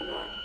What?